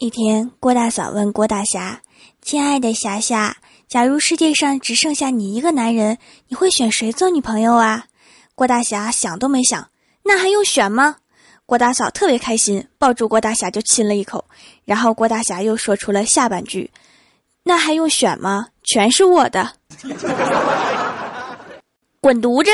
一天，郭大嫂问郭大侠：“亲爱的霞霞，假如世界上只剩下你一个男人，你会选谁做女朋友啊？”郭大侠想都没想：“那还用选吗？”郭大嫂特别开心，抱住郭大侠就亲了一口。然后郭大侠又说出了下半句：“那还用选吗？全是我的，滚犊子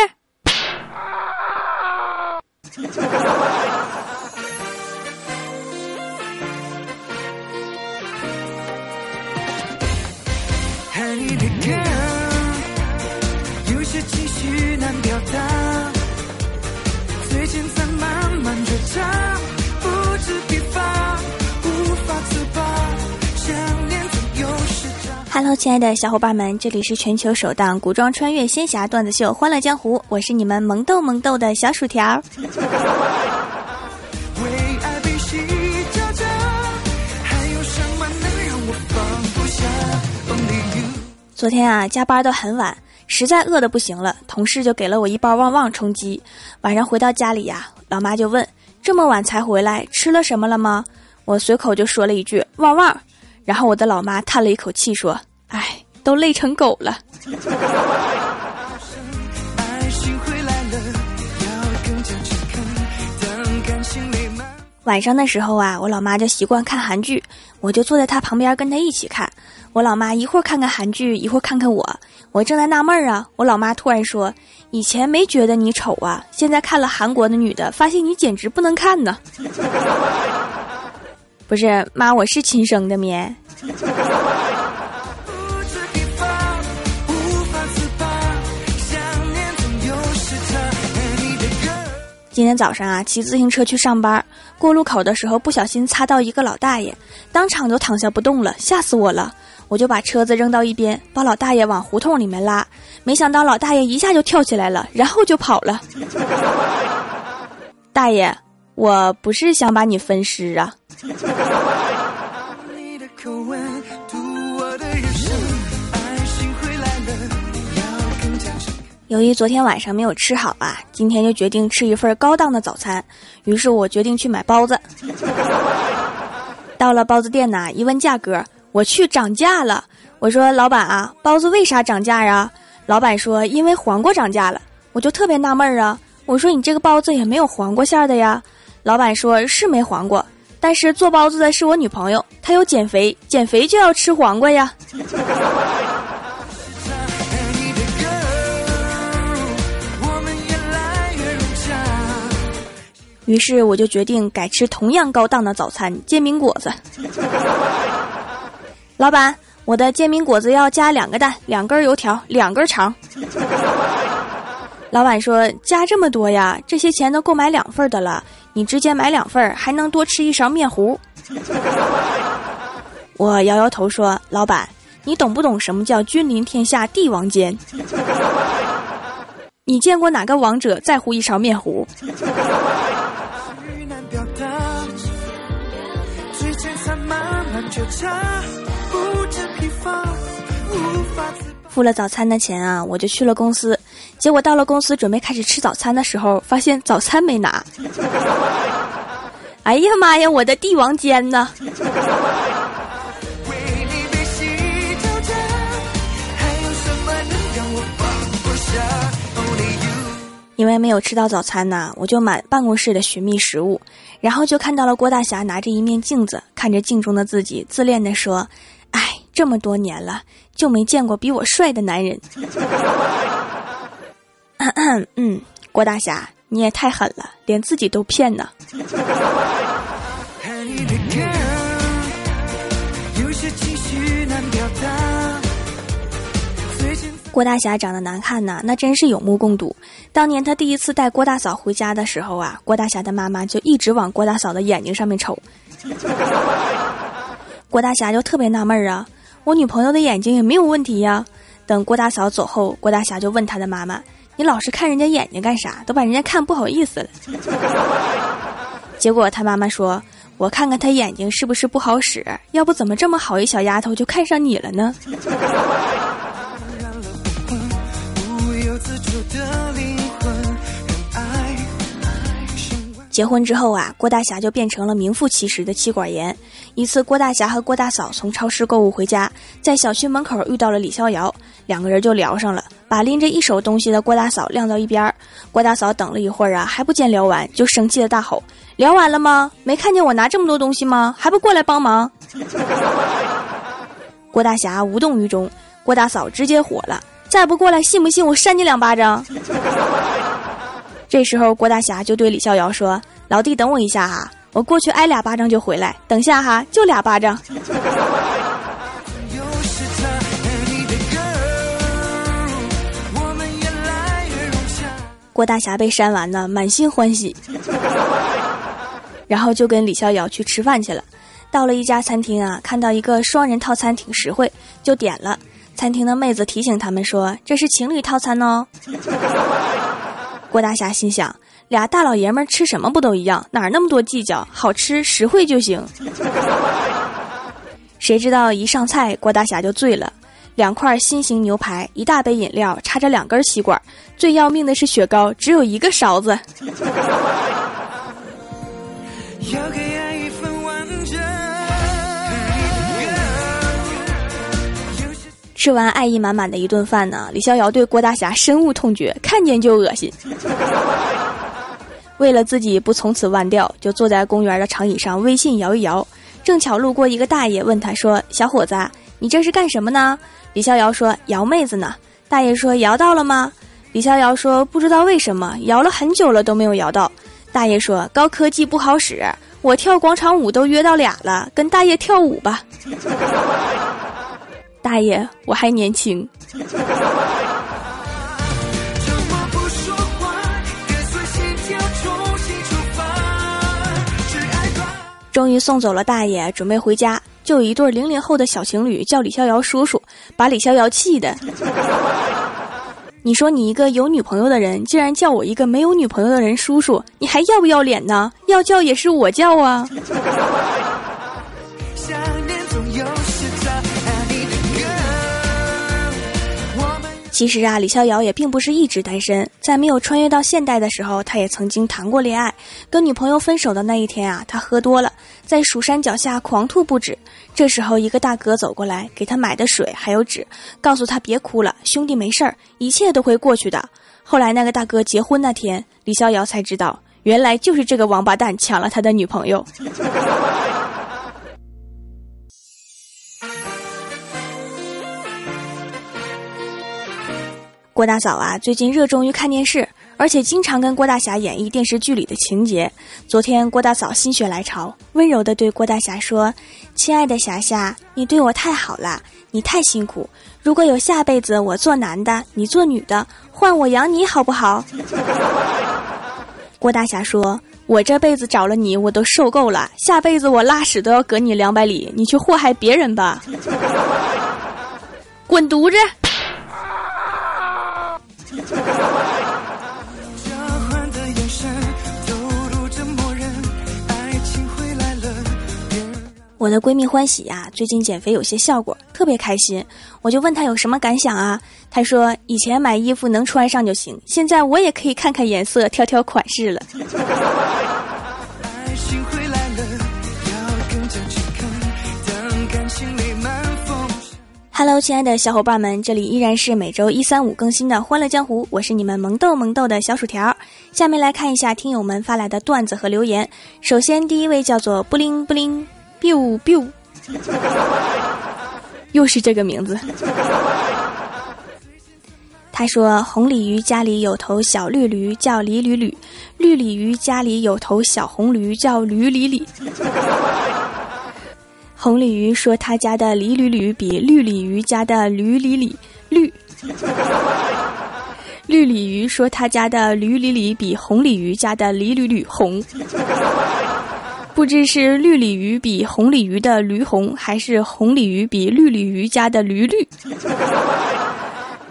！”Hello，亲爱的小伙伴们，这里是全球首档古装穿越仙侠段子秀《欢乐江湖》，我是你们萌逗萌逗的小薯条。昨天啊，加班到很晚，实在饿得不行了，同事就给了我一包旺旺充饥。晚上回到家里呀，老妈就问：“这么晚才回来，吃了什么了吗？”我随口就说了一句：“旺旺。”然后我的老妈叹了一口气说：“哎，都累成狗了。”晚上的时候啊，我老妈就习惯看韩剧，我就坐在她旁边跟她一起看。我老妈一会儿看看韩剧，一会儿看看我，我正在纳闷儿啊。我老妈突然说：“以前没觉得你丑啊，现在看了韩国的女的，发现你简直不能看呢。”不是妈，我是亲生的咩？今天早上啊，骑自行车去上班，过路口的时候不小心擦到一个老大爷，当场就躺下不动了，吓死我了！我就把车子扔到一边，把老大爷往胡同里面拉，没想到老大爷一下就跳起来了，然后就跑了。大爷，我不是想把你分尸啊。由于昨天晚上没有吃好啊，今天就决定吃一份高档的早餐。于是我决定去买包子。到了包子店呐，一问价格，我去涨价了。我说：“老板啊，包子为啥涨价呀？”老板说：“因为黄瓜涨价了。”我就特别纳闷啊，我说：“你这个包子也没有黄瓜馅的呀？”老板说：“是没黄瓜，但是做包子的是我女朋友，她要减肥，减肥就要吃黄瓜呀。” 于是我就决定改吃同样高档的早餐——煎饼果子。老板，我的煎饼果子要加两个蛋、两根油条、两根肠。老板说：“加这么多呀？这些钱都够买两份的了。你直接买两份，还能多吃一勺面糊。”我摇摇头说：“老板，你懂不懂什么叫君临天下帝王间？你见过哪个王者在乎一勺面糊？”差不知疲乏无法自付了早餐的钱啊，我就去了公司。结果到了公司准备开始吃早餐的时候，发现早餐没拿。哎呀妈呀，我的帝王煎呢？因为没有吃到早餐呢，我就满办公室的寻觅食物，然后就看到了郭大侠拿着一面镜子，看着镜中的自己，自恋的说：“哎，这么多年了，就没见过比我帅的男人。”嗯，郭大侠，你也太狠了，连自己都骗呢。郭大侠长得难看呐，那真是有目共睹。当年他第一次带郭大嫂回家的时候啊，郭大侠的妈妈就一直往郭大嫂的眼睛上面瞅。郭大侠就特别纳闷儿啊，我女朋友的眼睛也没有问题呀。等郭大嫂走后，郭大侠就问他的妈妈：“你老是看人家眼睛干啥？都把人家看不好意思了。”结果他妈妈说：“我看看他眼睛是不是不好使？要不怎么这么好一小丫头就看上你了呢？” 结婚之后啊，郭大侠就变成了名副其实的妻管严。一次，郭大侠和郭大嫂从超市购物回家，在小区门口遇到了李逍遥，两个人就聊上了，把拎着一手东西的郭大嫂晾到一边。郭大嫂等了一会儿啊，还不见聊完，就生气的大吼：“聊完了吗？没看见我拿这么多东西吗？还不过来帮忙！” 郭大侠无动于衷，郭大嫂直接火了：“再不过来，信不信我扇你两巴掌？” 这时候，郭大侠就对李逍遥说：“老弟，等我一下哈，我过去挨俩巴掌就回来。等下哈，就俩巴掌。”郭大侠被扇完呢，满心欢喜，然后就跟李逍遥去吃饭去了。到了一家餐厅啊，看到一个双人套餐挺实惠，就点了。餐厅的妹子提醒他们说：“这是情侣套餐哦。”郭大侠心想：俩大老爷们吃什么不都一样，哪儿那么多计较？好吃实惠就行。谁知道一上菜，郭大侠就醉了。两块新型牛排，一大杯饮料，插着两根吸管。最要命的是雪糕，只有一个勺子。吃完爱意满满的一顿饭呢，李逍遥对郭大侠深恶痛绝，看见就恶心。为了自己不从此忘掉，就坐在公园的长椅上微信摇一摇。正巧路过一个大爷，问他说：“小伙子，你这是干什么呢？”李逍遥说：“摇妹子呢。”大爷说：“摇到了吗？”李逍遥说：“不知道为什么，摇了很久了都没有摇到。”大爷说：“高科技不好使，我跳广场舞都约到俩了，跟大爷跳舞吧。” 大爷，我还年轻。终于送走了大爷，准备回家，就有一对零零后的小情侣叫李逍遥叔叔，把李逍遥气的。你说你一个有女朋友的人，竟然叫我一个没有女朋友的人叔叔，你还要不要脸呢？要叫也是我叫啊。其实啊，李逍遥也并不是一直单身，在没有穿越到现代的时候，他也曾经谈过恋爱。跟女朋友分手的那一天啊，他喝多了，在蜀山脚下狂吐不止。这时候，一个大哥走过来，给他买的水还有纸，告诉他别哭了，兄弟没事儿，一切都会过去的。后来那个大哥结婚那天，李逍遥才知道，原来就是这个王八蛋抢了他的女朋友。郭大嫂啊，最近热衷于看电视，而且经常跟郭大侠演绎电视剧里的情节。昨天，郭大嫂心血来潮，温柔地对郭大侠说：“亲爱的侠侠，你对我太好了，你太辛苦。如果有下辈子，我做男的，你做女的，换我养你好不好？” 郭大侠说：“我这辈子找了你，我都受够了，下辈子我拉屎都要隔你两百里，你去祸害别人吧，滚犊子！” 我的闺蜜欢喜呀，最近减肥有些效果，特别开心。我就问她有什么感想啊？她说以前买衣服能穿上就行，现在我也可以看看颜色，挑挑款式了。Hello，亲爱的小伙伴们，这里依然是每周一、三、五更新的《欢乐江湖》，我是你们萌豆萌豆的小薯条。下面来看一下听友们发来的段子和留言。首先，第一位叫做布灵布灵，biu biu，又是这个名字。他说：“红鲤鱼家里有头小绿驴，叫李吕吕；绿鲤鱼家里有头小红驴，叫驴李李。”红鲤鱼说：“他家的鲤鲤鲤比绿鲤鱼家的驴鲤鲤绿。”绿鲤鱼说：“他家的驴鲤鲤比红鲤鱼家的鲤鲤鲤红。”不知是绿鲤鱼比红鲤鱼的驴红，还是红鲤鱼比绿鲤鱼家的驴绿？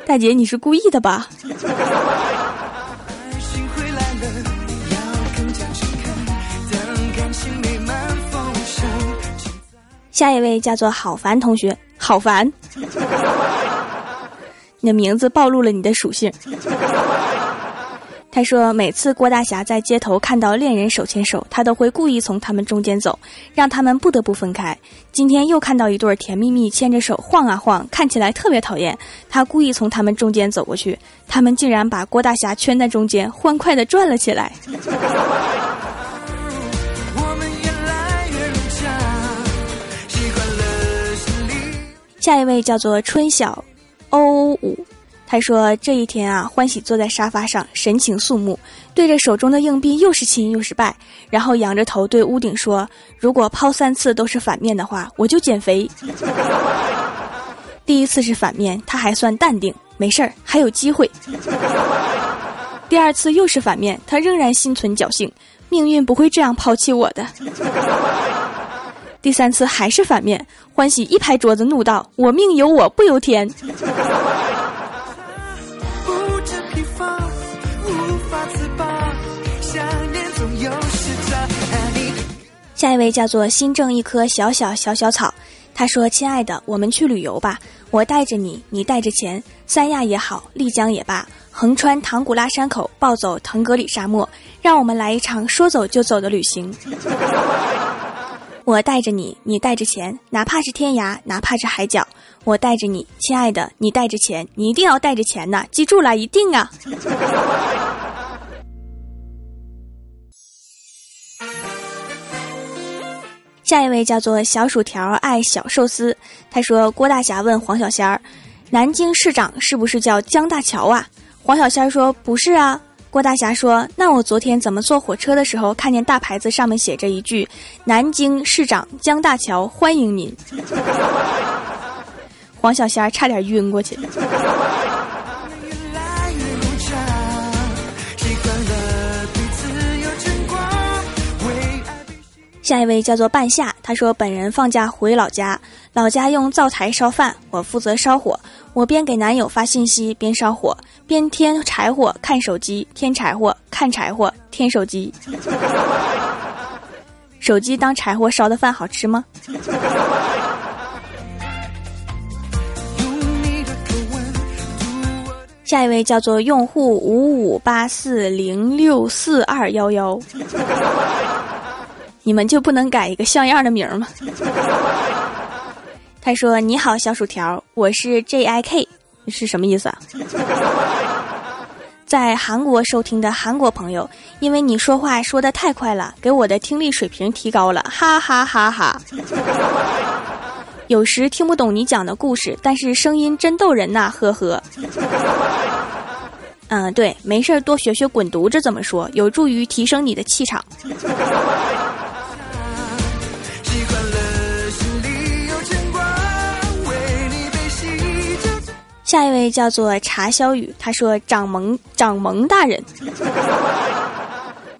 大姐，你是故意的吧？下一位叫做郝凡同学，郝凡，你的名字暴露了你的属性。他说，每次郭大侠在街头看到恋人手牵手，他都会故意从他们中间走，让他们不得不分开。今天又看到一对甜蜜蜜牵着手晃啊晃，看起来特别讨厌。他故意从他们中间走过去，他们竟然把郭大侠圈在中间，欢快地转了起来。下一位叫做春晓欧五。他说：“这一天啊，欢喜坐在沙发上，神情肃穆，对着手中的硬币又是亲又是拜，然后仰着头对屋顶说：‘如果抛三次都是反面的话，我就减肥。’第一次是反面，他还算淡定，没事儿，还有机会。第二次又是反面，他仍然心存侥幸，命运不会这样抛弃我的。第三次还是反面，欢喜一拍桌子，怒道：‘我命由我不由天。’”下一位叫做新种一棵小小小小草，他说：“亲爱的，我们去旅游吧，我带着你，你带着钱，三亚也好，丽江也罢，横穿唐古拉山口，暴走腾格里沙漠，让我们来一场说走就走的旅行。我带着你，你带着钱，哪怕是天涯，哪怕是海角，我带着你，亲爱的，你带着钱，你一定要带着钱呐，记住了，一定啊。”下一位叫做小薯条爱小寿司，他说郭大侠问黄小仙儿：“南京市长是不是叫江大桥啊？”黄小仙儿说：“不是啊。”郭大侠说：“那我昨天怎么坐火车的时候看见大牌子上面写着一句‘南京市长江大桥欢迎您’？” 黄小仙儿差点晕过去。下一位叫做半夏，他说本人放假回老家，老家用灶台烧饭，我负责烧火，我边给男友发信息边烧火，边添柴火看手机，添柴火看柴火添手机，手机当柴火烧的饭好吃吗？下一位叫做用户五五八四零六四二幺幺。你们就不能改一个像样的名吗？他说：“你好，小薯条，我是 J I K，是什么意思啊？” 在韩国收听的韩国朋友，因为你说话说的太快了，给我的听力水平提高了，哈哈哈哈！有时听不懂你讲的故事，但是声音真逗人呐，呵呵。嗯，对，没事多学学滚犊子怎么说，有助于提升你的气场。下一位叫做茶小雨，他说：“掌门掌门大人，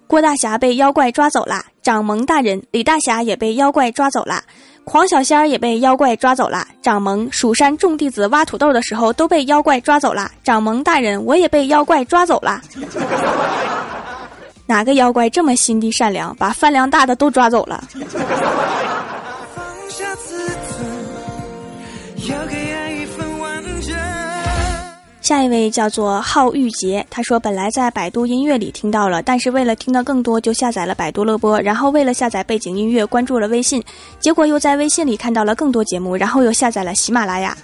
郭大侠被妖怪抓走了。掌门大人，李大侠也被妖怪抓走了。狂小仙儿也被妖怪抓走了。掌门，蜀山众弟子挖土豆的时候都被妖怪抓走了。掌门大人，我也被妖怪抓走了。哪个妖怪这么心地善良，把饭量大的都抓走了？”下一位叫做浩玉杰，他说本来在百度音乐里听到了，但是为了听到更多，就下载了百度乐播，然后为了下载背景音乐，关注了微信，结果又在微信里看到了更多节目，然后又下载了喜马拉雅，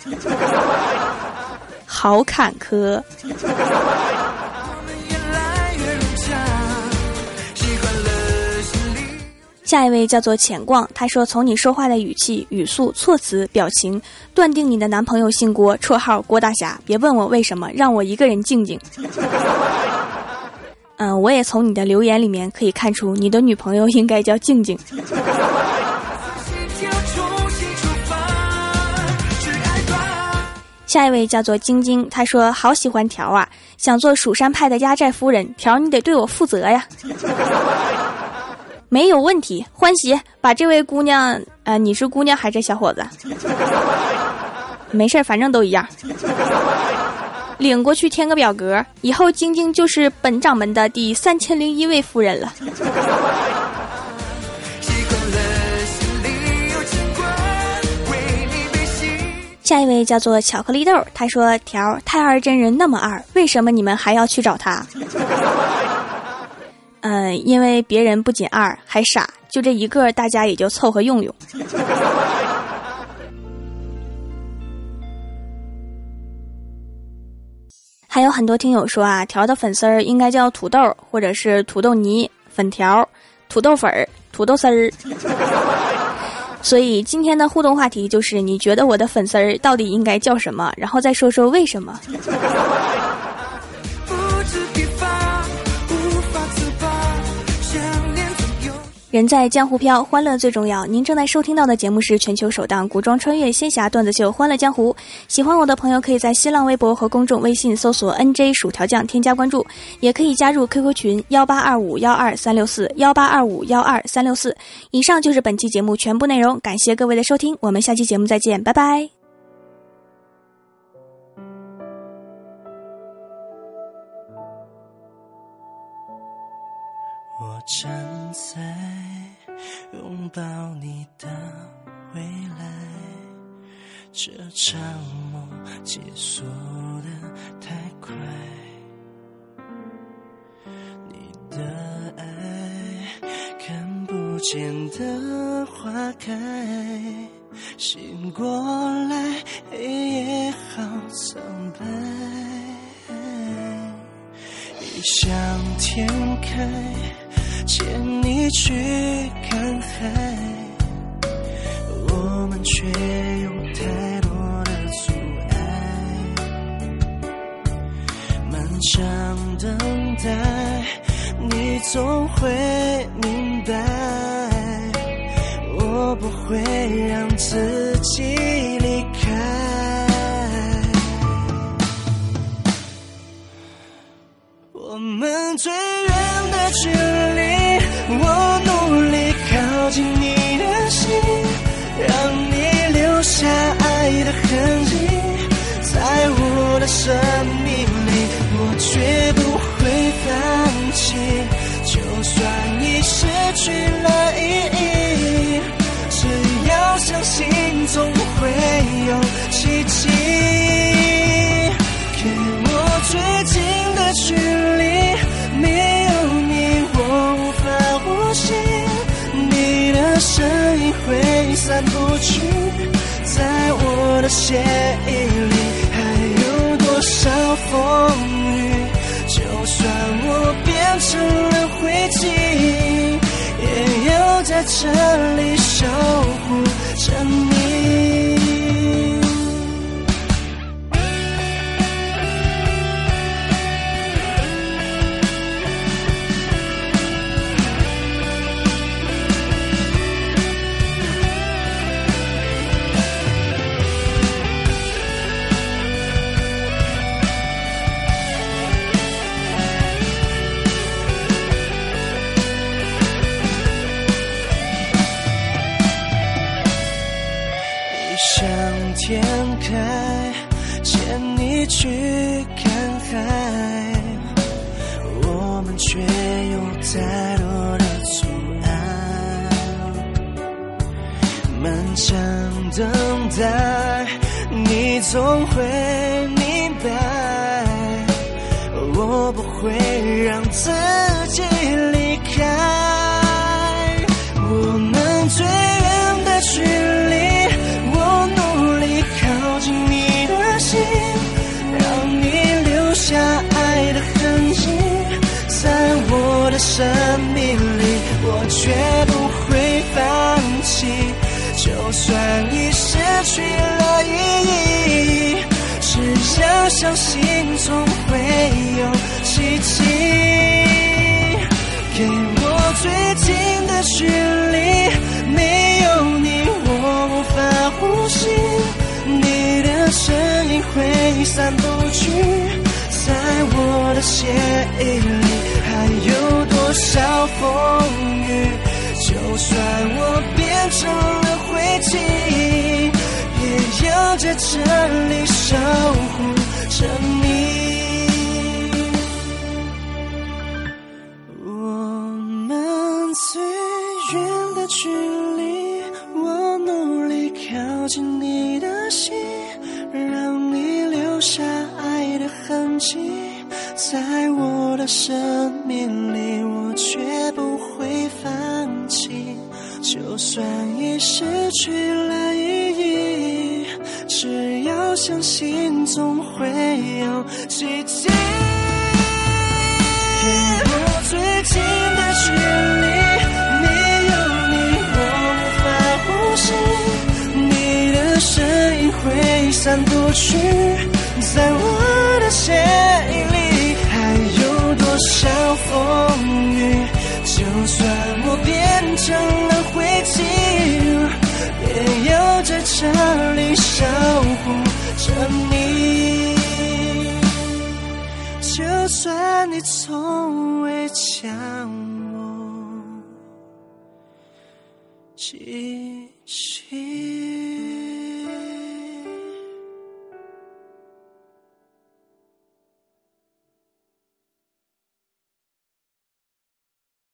好坎坷。下一位叫做浅逛，他说：“从你说话的语气、语速、措辞、表情，断定你的男朋友姓郭，绰号郭大侠。别问我为什么，让我一个人静静。”嗯，我也从你的留言里面可以看出，你的女朋友应该叫静静。下一位叫做晶晶，他说：“好喜欢条啊，想做蜀山派的压寨夫人，条你得对我负责呀。”没有问题，欢喜把这位姑娘，呃，你是姑娘还是小伙子？没事儿反正都一样，领过去填个表格，以后晶晶就是本掌门的第三千零一位夫人了。下一位叫做巧克力豆，他说：“条太二真人那么二，为什么你们还要去找他？”嗯，因为别人不仅二还傻，就这一个，大家也就凑合用用。还有很多听友说啊，条的粉丝儿应该叫土豆，或者是土豆泥、粉条、土豆粉儿、土豆丝儿。所以今天的互动话题就是：你觉得我的粉丝儿到底应该叫什么？然后再说说为什么。人在江湖飘，欢乐最重要。您正在收听到的节目是全球首档古装穿越仙侠段子秀《欢乐江湖》。喜欢我的朋友可以在新浪微博和公众微信搜索 “nj 薯条酱”添加关注，也可以加入 QQ 群幺八二五幺二三六四幺八二五幺二三六四。以上就是本期节目全部内容，感谢各位的收听，我们下期节目再见，拜拜。我站在。拥抱你的未来，这场梦结束的太快。你的爱，看不见的花开，醒过来黑夜好苍白。异想天开。牵你去看海，我们却有太多的阻碍。漫长等待，你总会明白，我不会让自己离开。靠近记忆里还有多少风雨？就算我变成了灰烬，也要在这里守护着你。去看海，我们却有太多的阻碍，漫长等待，你总会明白，我不会让自己。算已失去了意义。只要相信，总会有奇迹。给我最近的距离，没有你我无法呼吸。你的身影挥散不去，在我的血液里还有多少风雨？就算我变成了灰烬。也要在这里守护着你。我们最远的距离，我努力靠近你的心，让你留下爱的痕迹，在我的生命里，相信总会有奇迹。给我最近的距离，没有你我无法呼吸，你的身影挥散不去，在我的血液里还有多少风雨？就算我变成了灰烬，也要在这里守护着你。就算你从未讲